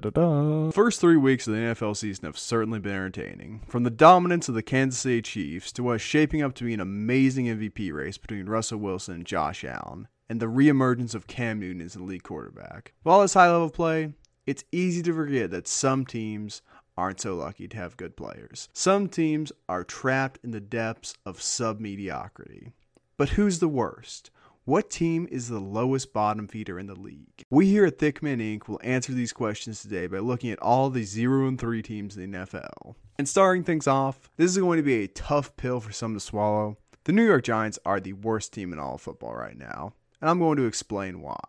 Da-da-da. First three weeks of the NFL season have certainly been entertaining. From the dominance of the Kansas City Chiefs to what's shaping up to be an amazing MVP race between Russell Wilson and Josh Allen, and the reemergence of Cam Newton as the lead quarterback. With all this high level play, it's easy to forget that some teams aren't so lucky to have good players. Some teams are trapped in the depths of sub mediocrity. But who's the worst? What team is the lowest bottom feeder in the league? We here at Thickman Inc. will answer these questions today by looking at all the 0 and 3 teams in the NFL. And starting things off, this is going to be a tough pill for some to swallow. The New York Giants are the worst team in all of football right now, and I'm going to explain why.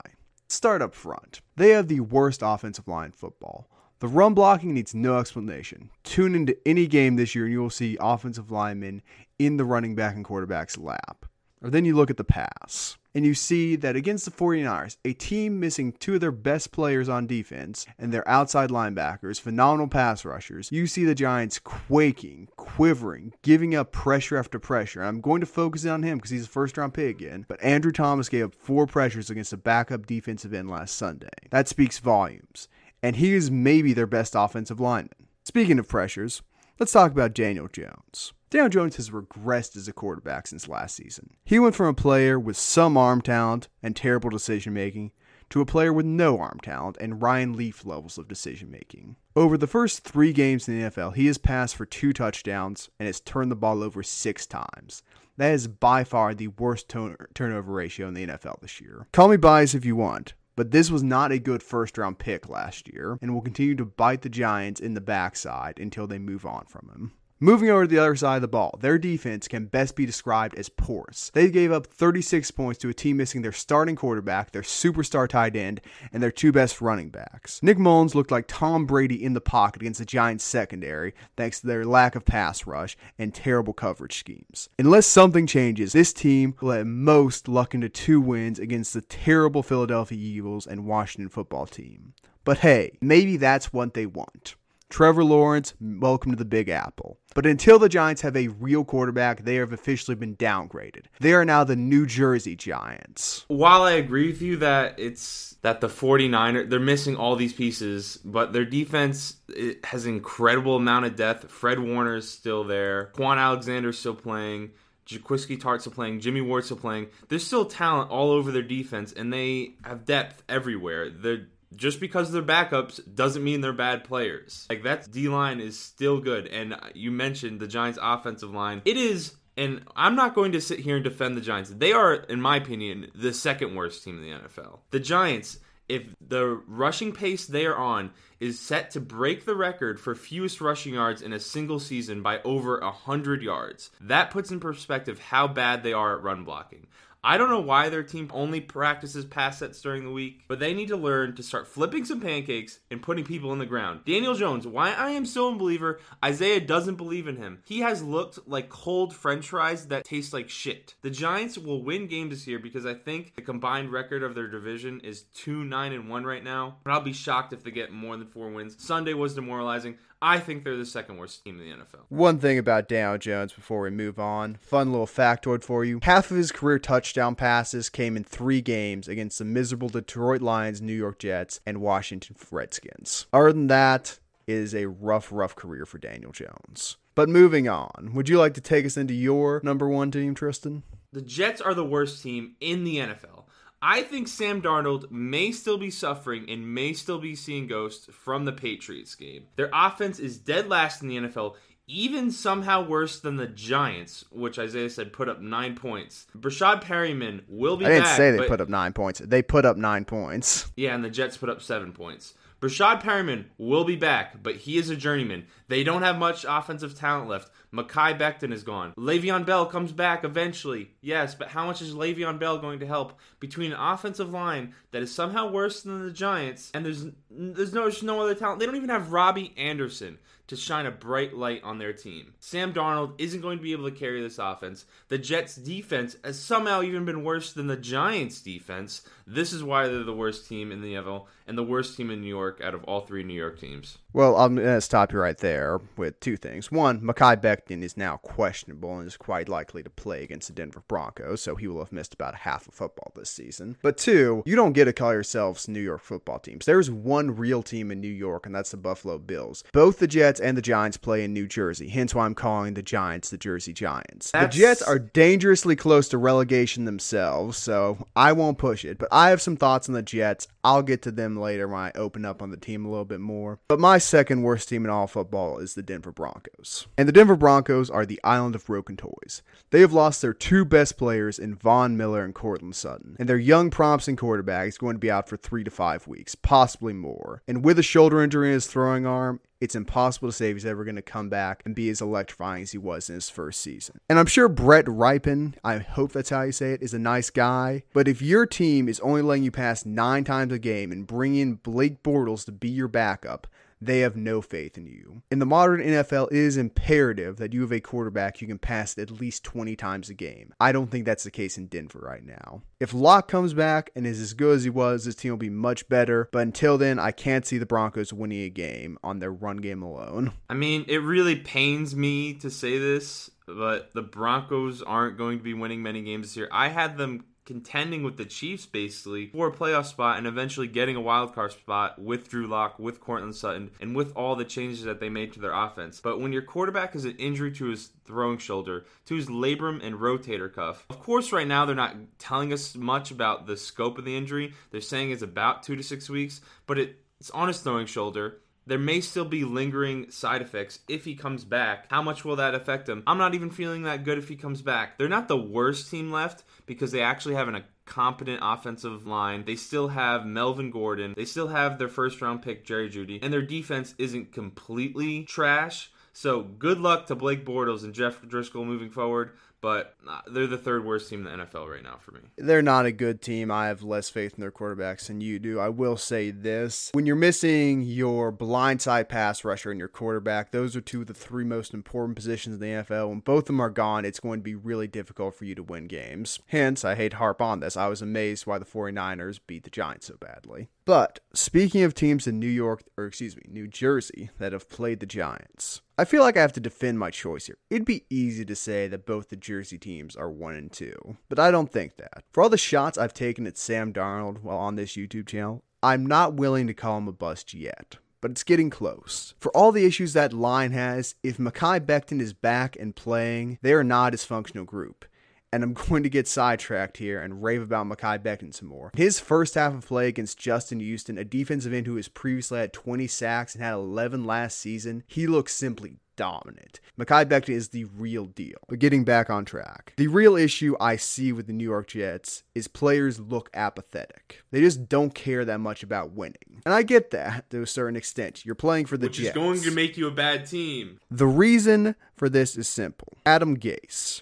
Start up front. They have the worst offensive line football. The run blocking needs no explanation. Tune into any game this year and you will see offensive linemen in the running back and quarterback's lap. Or then you look at the pass and you see that against the 49ers, a team missing two of their best players on defense and their outside linebackers, phenomenal pass rushers, you see the Giants quaking, quivering, giving up pressure after pressure. And I'm going to focus on him because he's a first round pick again. But Andrew Thomas gave up four pressures against a backup defensive end last Sunday. That speaks volumes. And he is maybe their best offensive lineman. Speaking of pressures, let's talk about Daniel Jones. Daniel Jones has regressed as a quarterback since last season. He went from a player with some arm talent and terrible decision making to a player with no arm talent and Ryan Leaf levels of decision making. Over the first three games in the NFL, he has passed for two touchdowns and has turned the ball over six times. That is by far the worst turnover ratio in the NFL this year. Call me biased if you want, but this was not a good first round pick last year and will continue to bite the Giants in the backside until they move on from him. Moving over to the other side of the ball, their defense can best be described as porous. They gave up 36 points to a team missing their starting quarterback, their superstar tight end, and their two best running backs. Nick Mullens looked like Tom Brady in the pocket against the Giants secondary thanks to their lack of pass rush and terrible coverage schemes. Unless something changes, this team will at most luck into two wins against the terrible Philadelphia Eagles and Washington football team. But hey, maybe that's what they want. Trevor Lawrence, welcome to the Big Apple. But until the Giants have a real quarterback, they have officially been downgraded. They are now the New Jersey Giants. While I agree with you that it's that the 49ers they're missing all these pieces, but their defense has incredible amount of depth. Fred Warner is still there. Kwon Alexander is still playing. Jaquiski still playing, Jimmy Ward's still playing. There's still talent all over their defense, and they have depth everywhere. They're just because they're backups doesn't mean they're bad players. Like that D line is still good. And you mentioned the Giants' offensive line. It is, and I'm not going to sit here and defend the Giants. They are, in my opinion, the second worst team in the NFL. The Giants, if the rushing pace they are on is set to break the record for fewest rushing yards in a single season by over 100 yards, that puts in perspective how bad they are at run blocking. I don't know why their team only practices pass sets during the week, but they need to learn to start flipping some pancakes and putting people in the ground. Daniel Jones, why I am still a believer, Isaiah doesn't believe in him. He has looked like cold french fries that taste like shit. The Giants will win games this year because I think the combined record of their division is 2 9 and 1 right now, but I'll be shocked if they get more than 4 wins. Sunday was demoralizing. I think they're the second worst team in the NFL. One thing about Daniel Jones before we move on, fun little factoid for you. Half of his career touchdown passes came in three games against the miserable Detroit Lions, New York Jets, and Washington Redskins. Other than that, it is a rough, rough career for Daniel Jones. But moving on, would you like to take us into your number one team, Tristan? The Jets are the worst team in the NFL. I think Sam Darnold may still be suffering and may still be seeing ghosts from the Patriots game. Their offense is dead last in the NFL, even somehow worse than the Giants, which Isaiah said put up nine points. Breshad Perriman will be. I didn't back, say they put up nine points. They put up nine points. Yeah, and the Jets put up seven points. Breshad Perriman will be back, but he is a journeyman. They don't have much offensive talent left. Mekhi Becton is gone. Le'Veon Bell comes back eventually. Yes, but how much is Le'Veon Bell going to help between an offensive line that is somehow worse than the Giants and there's there's no there's no other talent. They don't even have Robby Anderson. to shine a bright light on their team. Sam Darnold isn't going to be able to carry this offense. The Jets' defense has somehow even been worse than the Giants' defense. This is why they're the worst team in the NFL and the worst team in New York out of all three New York teams. Well, I'm going to stop you right there with two things. One, Mekhi Becton is now questionable and is quite likely to play against the Denver Broncos, so he will have missed about half of football this season. But two, you don't get to call yourselves New York football teams. There's one real team in New York, and that's the Buffalo Bills. Both the Jets and the Giants play in New Jersey, hence why I'm calling the Giants the Jersey Giants. That's- The Jets are dangerously close to relegation themselves, so I won't push it. But I have some thoughts on the Jets. I'll get to them later when I open up on the team a little bit more. But my second worst team in all football is the Denver Broncos. And the Denver Broncos are the island of broken toys. They have lost their two best players in Von Miller and Courtland Sutton. And their young, promising quarterback is going to be out for three to five weeks, possibly more. And with a shoulder injury in his throwing arm, it's impossible to say if he's ever going to come back and be as electrifying as he was in his first season. And I'm sure Brett Ripon, I hope that's how you say it, is a nice guy. But if your team is only letting you pass nine times a game and bring in Blake Bortles to be your backup, they have no faith in you. In the modern NFL, it is imperative that you have a quarterback you can pass at least 20 times a game. I don't think that's the case in Denver right now. If Lock comes back and is as good as he was, this team will be much better. But until then, I can't see the Broncos winning a game on their run game alone. I mean, it really pains me to say this, but the Broncos aren't going to be winning many games this year. I had them contending with the Chiefs basically for a playoff spot and eventually getting a wild card spot with Drew Lock, with Courtland Sutton, and with all the changes that they made to their offense. But when your quarterback has an injury to his throwing shoulder, to his labrum and rotator cuff, of course, right now they're not telling us much about the scope of the injury. They're saying it's about two to six weeks, but it, it's on his throwing shoulder. There may still be lingering side effects if he comes back. How much will that affect him? I'm not even feeling that good if he comes back. They're not the worst team left because they actually have an, a competent offensive line. They still have Melvin Gordon. They still have their first round pick, Jerry Jeudy. And their defense isn't completely trash. So good luck to Blake Bortles and Jeff Driskel moving forward. But uh, they're the third worst team in the NFL right now for me. They're not a good team. I have less faith in their quarterbacks than you do. I will say this. When you're missing your blindside pass rusher and your quarterback, those are two of the three most important positions in the NFL. When both of them are gone, it's going to be really difficult for you to win games. Hence, I hate harp on this. I was amazed why the 49ers beat the Giants so badly. But speaking of teams in New York, or excuse me, New Jersey that have played the Giants, I feel like I have to defend my choice here. It'd be easy to say that both the Jersey teams are 1 and 2, but I don't think that. For all the shots I've taken at Sam Darnold while on this YouTube channel, I'm not willing to call him a bust yet. But it's getting close. For all the issues that line has, if Mekhi Becton is back and playing, they are not his functional group and I'm going to get sidetracked here and rave about Mekhi Becton some more. His first half of play against Justin Houston, a defensive end who has previously had 20 sacks and had 11 last season, he looks simply dominant. Mekhi Becton is the real deal. But getting back on track, the real issue I see with the New York Jets is players look apathetic. They just don't care that much about winning. And I get that to a certain extent. You're playing for the Which Jets. is going to make you a bad team. The reason for this is simple. Adam Gase.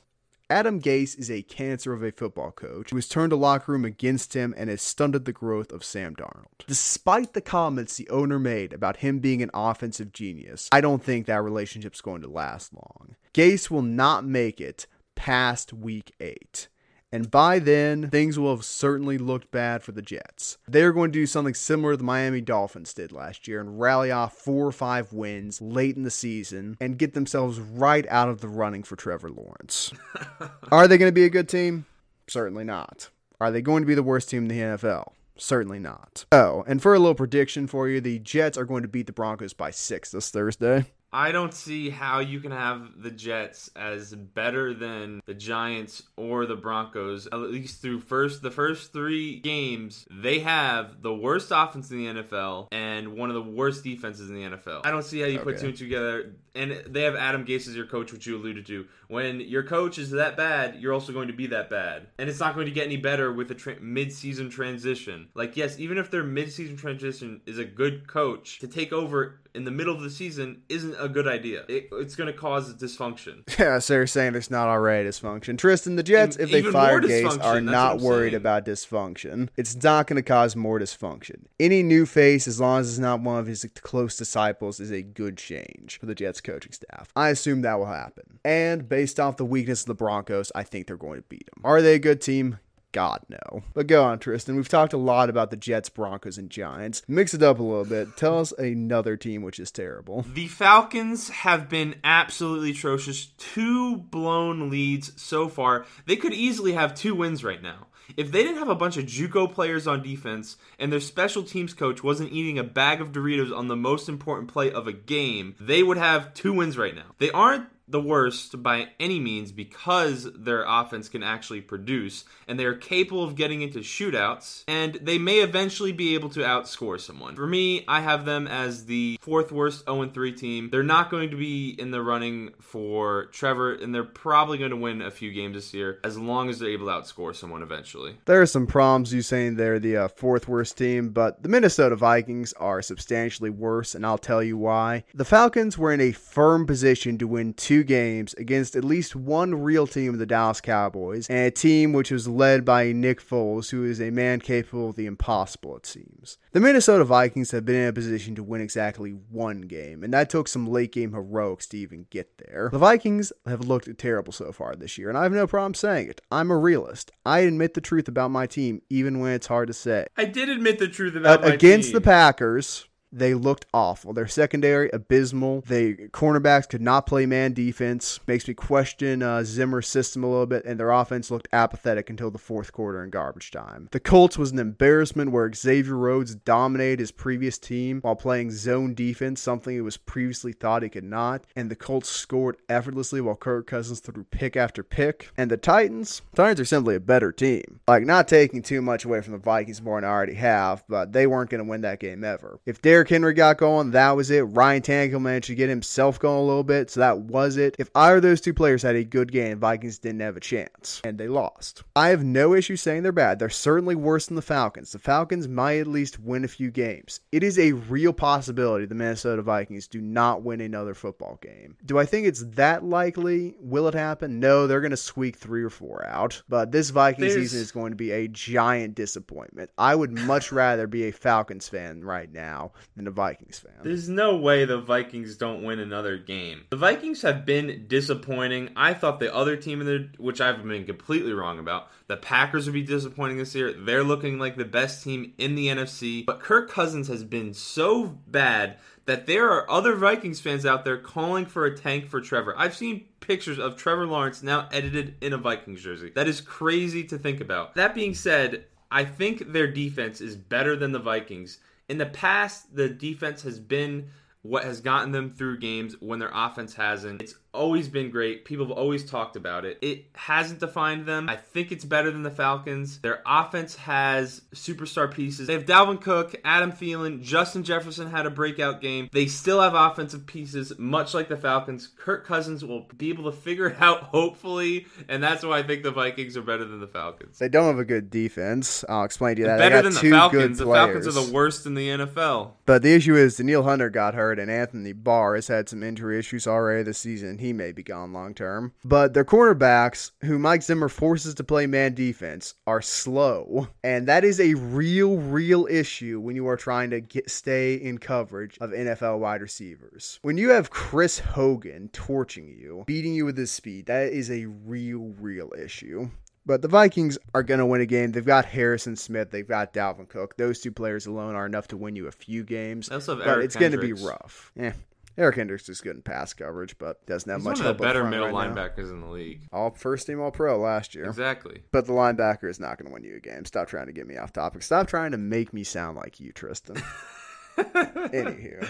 Adam Gase is a cancer of a football coach who has turned the locker room against him and has stunted the growth of Sam Darnold. Despite the comments the owner made about him being an offensive genius, I don't think that relationship's going to last long. Gase will not make it past week 8. And by then, things will have certainly looked bad for the Jets. They're going to do something similar to the Miami Dolphins did last year and rally off four or five wins late in the season and get themselves right out of the running for Trevor Lawrence. Are they going to be a good team? Certainly not. Are they going to be the worst team in the NFL? Certainly not. Oh, and for a little prediction for you, the Jets are going to beat the Broncos by six this Thursday. I don't see how you can have the Jets as better than the Giants or the Broncos. At least through first the first three games, they have the worst offense in the NFL and one of the worst defenses in the NFL. I don't see how you put two and two together. And they have Adam Gase as your coach, which you alluded to. When your coach is that bad, you're also going to be that bad, and it's not going to get any better with a tra- mid-season transition. Like yes, even if their mid-season transition is a good coach, to take over in the middle of the season isn't a good idea. It, it's going to cause dysfunction. Yeah, so you're saying there's not already dysfunction. Tristan, the Jets, if they fire Gase, are not worried saying. about dysfunction. It's not going to cause more dysfunction. Any new face, as long as it's not one of his close disciples, is a good change for the Jets coaching staff. I assume that will happen. And based off the weakness of the Broncos, I think they're going to beat them. Are they a good team? God, no. But go on, Tristan. We've talked a lot about the Jets, Broncos, and Giants. Mix it up a little bit. Tell us another team which is terrible. The Falcons have been absolutely atrocious. Two blown leads so far. They could easily have two wins right now. If they didn't have a bunch of JUCO players on defense and their special teams coach wasn't eating a bag of Doritos on the most important play of a game, they would have two wins right now. They aren't the worst by any means because their offense can actually produce and they are capable of getting into shootouts and they may eventually be able to outscore someone. For me, I have them as the fourth worst 0 3 team. They're not going to be in the running for Trevor and they're probably going to win a few games this year as long as they're able to outscore someone eventually. There are some problems you saying they're the uh, fourth worst team, but the Minnesota Vikings are substantially worse, and I'll tell you why. The Falcons were in a firm position to win two games against at least one real team of the Dallas Cowboys, and a team which was led by Nick Foles, who is a man capable of the impossible, it seems. The Minnesota Vikings have been in a position to win exactly one game, and that took some late game heroics to even get there. The Vikings have looked terrible so far this year, and I have no problem saying it. I'm a realist. I admit the truth about my team, even when it's hard to say. I did admit the truth about Uh, against team. the Packers, they looked awful. Their secondary abysmal. They cornerbacks could not play man defense. Makes me question uh, Zimmer's system a little bit, and their offense looked apathetic until the fourth quarter in garbage time. The Colts was an embarrassment where Xavier Rhodes dominated his previous team while playing zone defense, something it was previously thought he could not. And the Colts scored effortlessly while Kirk Cousins threw pick after pick. And the Titans, Titans are simply a better team. Like not taking too much away from the Vikings more than I already have, but they weren't going to win that game ever. If Derrick Henry got going, that was it. Ryan Tannehill managed to get himself going a little bit, so that was it. If either of those two players had a good game, Vikings didn't have a chance, and they lost. I have no issue saying they're bad. They're certainly worse than the Falcons. The Falcons might at least win a few games. It is a real possibility the Minnesota Vikings do not win another football game. Do I think it's that likely? Will it happen? No, they're going to squeak three or four out. But this Viking There's- season is going to be a giant disappointment. I would much rather be a Falcons fan right now than a Vikings fan. There's no way the Vikings don't win another game. The Vikings have been disappointing. I thought the other team in the which I've been completely wrong about, the Packers would be disappointing this year. They're looking like the best team in the NFC, but Kirk Cousins has been so bad that there are other Vikings fans out there calling for a tank for Trevor. I've seen pictures of Trevor Lawrence now edited in a Vikings jersey. That is crazy to think about. That being said, I think their defense is better than the Vikings. In the past, the defense has been what has gotten them through games when their offense hasn't. It's always been great. People have always talked about it. It hasn't defined them. I think it's better than the Falcons. Their offense has superstar pieces. They have Dalvin Cook, Adam Thielen, Justin Jefferson had a breakout game. They still have offensive pieces, much like the Falcons. Kirk Cousins will be able to figure it out, hopefully, and that's why I think the Vikings are better than the Falcons. They don't have a good defense. I'll explain to you that. Better than the Falcons. The Falcons are the worst in the NFL. But the issue is Danielle Hunter got hurt and Anthony Barr has had some injury issues already this season. He may be gone long term. But their cornerbacks, who Mike Zimmer forces to play man defense, are slow. And that is a real, real issue when you are trying to get stay in coverage of NFL wide receivers. When you have Chris Hogan torching you, beating you with his speed, that is a real, real issue. But the Vikings are going to win a game. They've got Harrison Smith. They've got Dalvin Cook. Those two players alone are enough to win you a few games. They also have but Eric it's going to be rough. Yeah. Eric Kendricks is good in pass coverage, but doesn't have He's much one of the better middle right now. linebackers in the league. All first team All Pro last year. Exactly. But the linebacker is not going to win you a game. Stop trying to get me off topic. Stop trying to make me sound like you, Tristan. Anywho,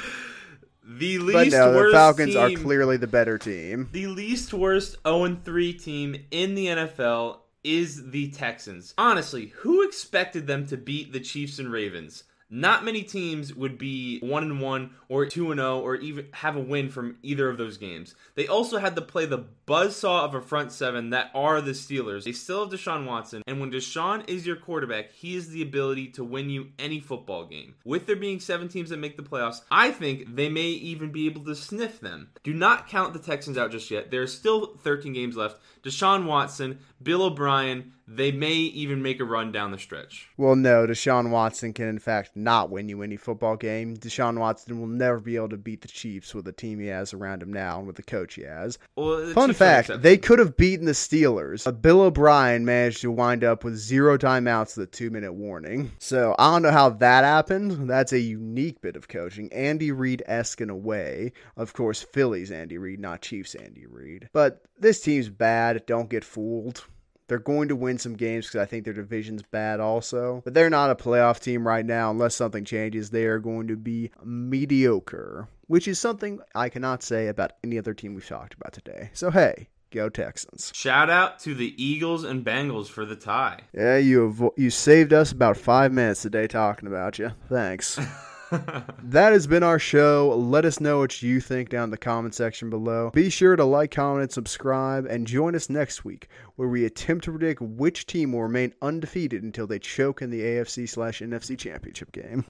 The but least no, the worst Falcons are clearly the better team. the least worst 0 3 team in the NFL is the Texans. Honestly, who expected them to beat the Chiefs and Ravens? Not many teams would be 1 and 1 or 2 and 0 or even have a win from either of those games. They also had to play the buzzsaw of a front seven that are the Steelers. They still have Deshaun Watson, and when Deshaun is your quarterback, he has the ability to win you any football game. With there being seven teams that make the playoffs, I think they may even be able to sniff them. Do not count the Texans out just yet. There are still 13 games left. Deshaun Watson, Bill O'Brien, they may even make a run down the stretch. Well, no, Deshaun Watson can in fact not win you any football game. Deshaun Watson will never be able to beat the Chiefs with the team he has around him now and with the coach he has. Well, Fun Chiefs fact, they could have beaten the Steelers. But Bill O'Brien managed to wind up with zero timeouts a two minute warning. So I don't know how that happened. That's a unique bit of coaching. Andy Reid esque in a way. Of course, Philly's Andy Reid, not Chiefs Andy Reid. But this team's bad. Don't get fooled. They're going to win some games because I think their division's bad also. But they're not a playoff team right now unless something changes. They are going to be mediocre, which is something I cannot say about any other team we've talked about today. So, hey, go Texans. Shout out to the Eagles and Bengals for the tie. Yeah, you avo- you saved us about five minutes today talking about you. Thanks. that has been our show. Let us know what you think down in the comment section below. Be sure to like, comment, and subscribe, and join us next week where we attempt to predict which team will remain undefeated until they choke in the AFC slash NFC championship game.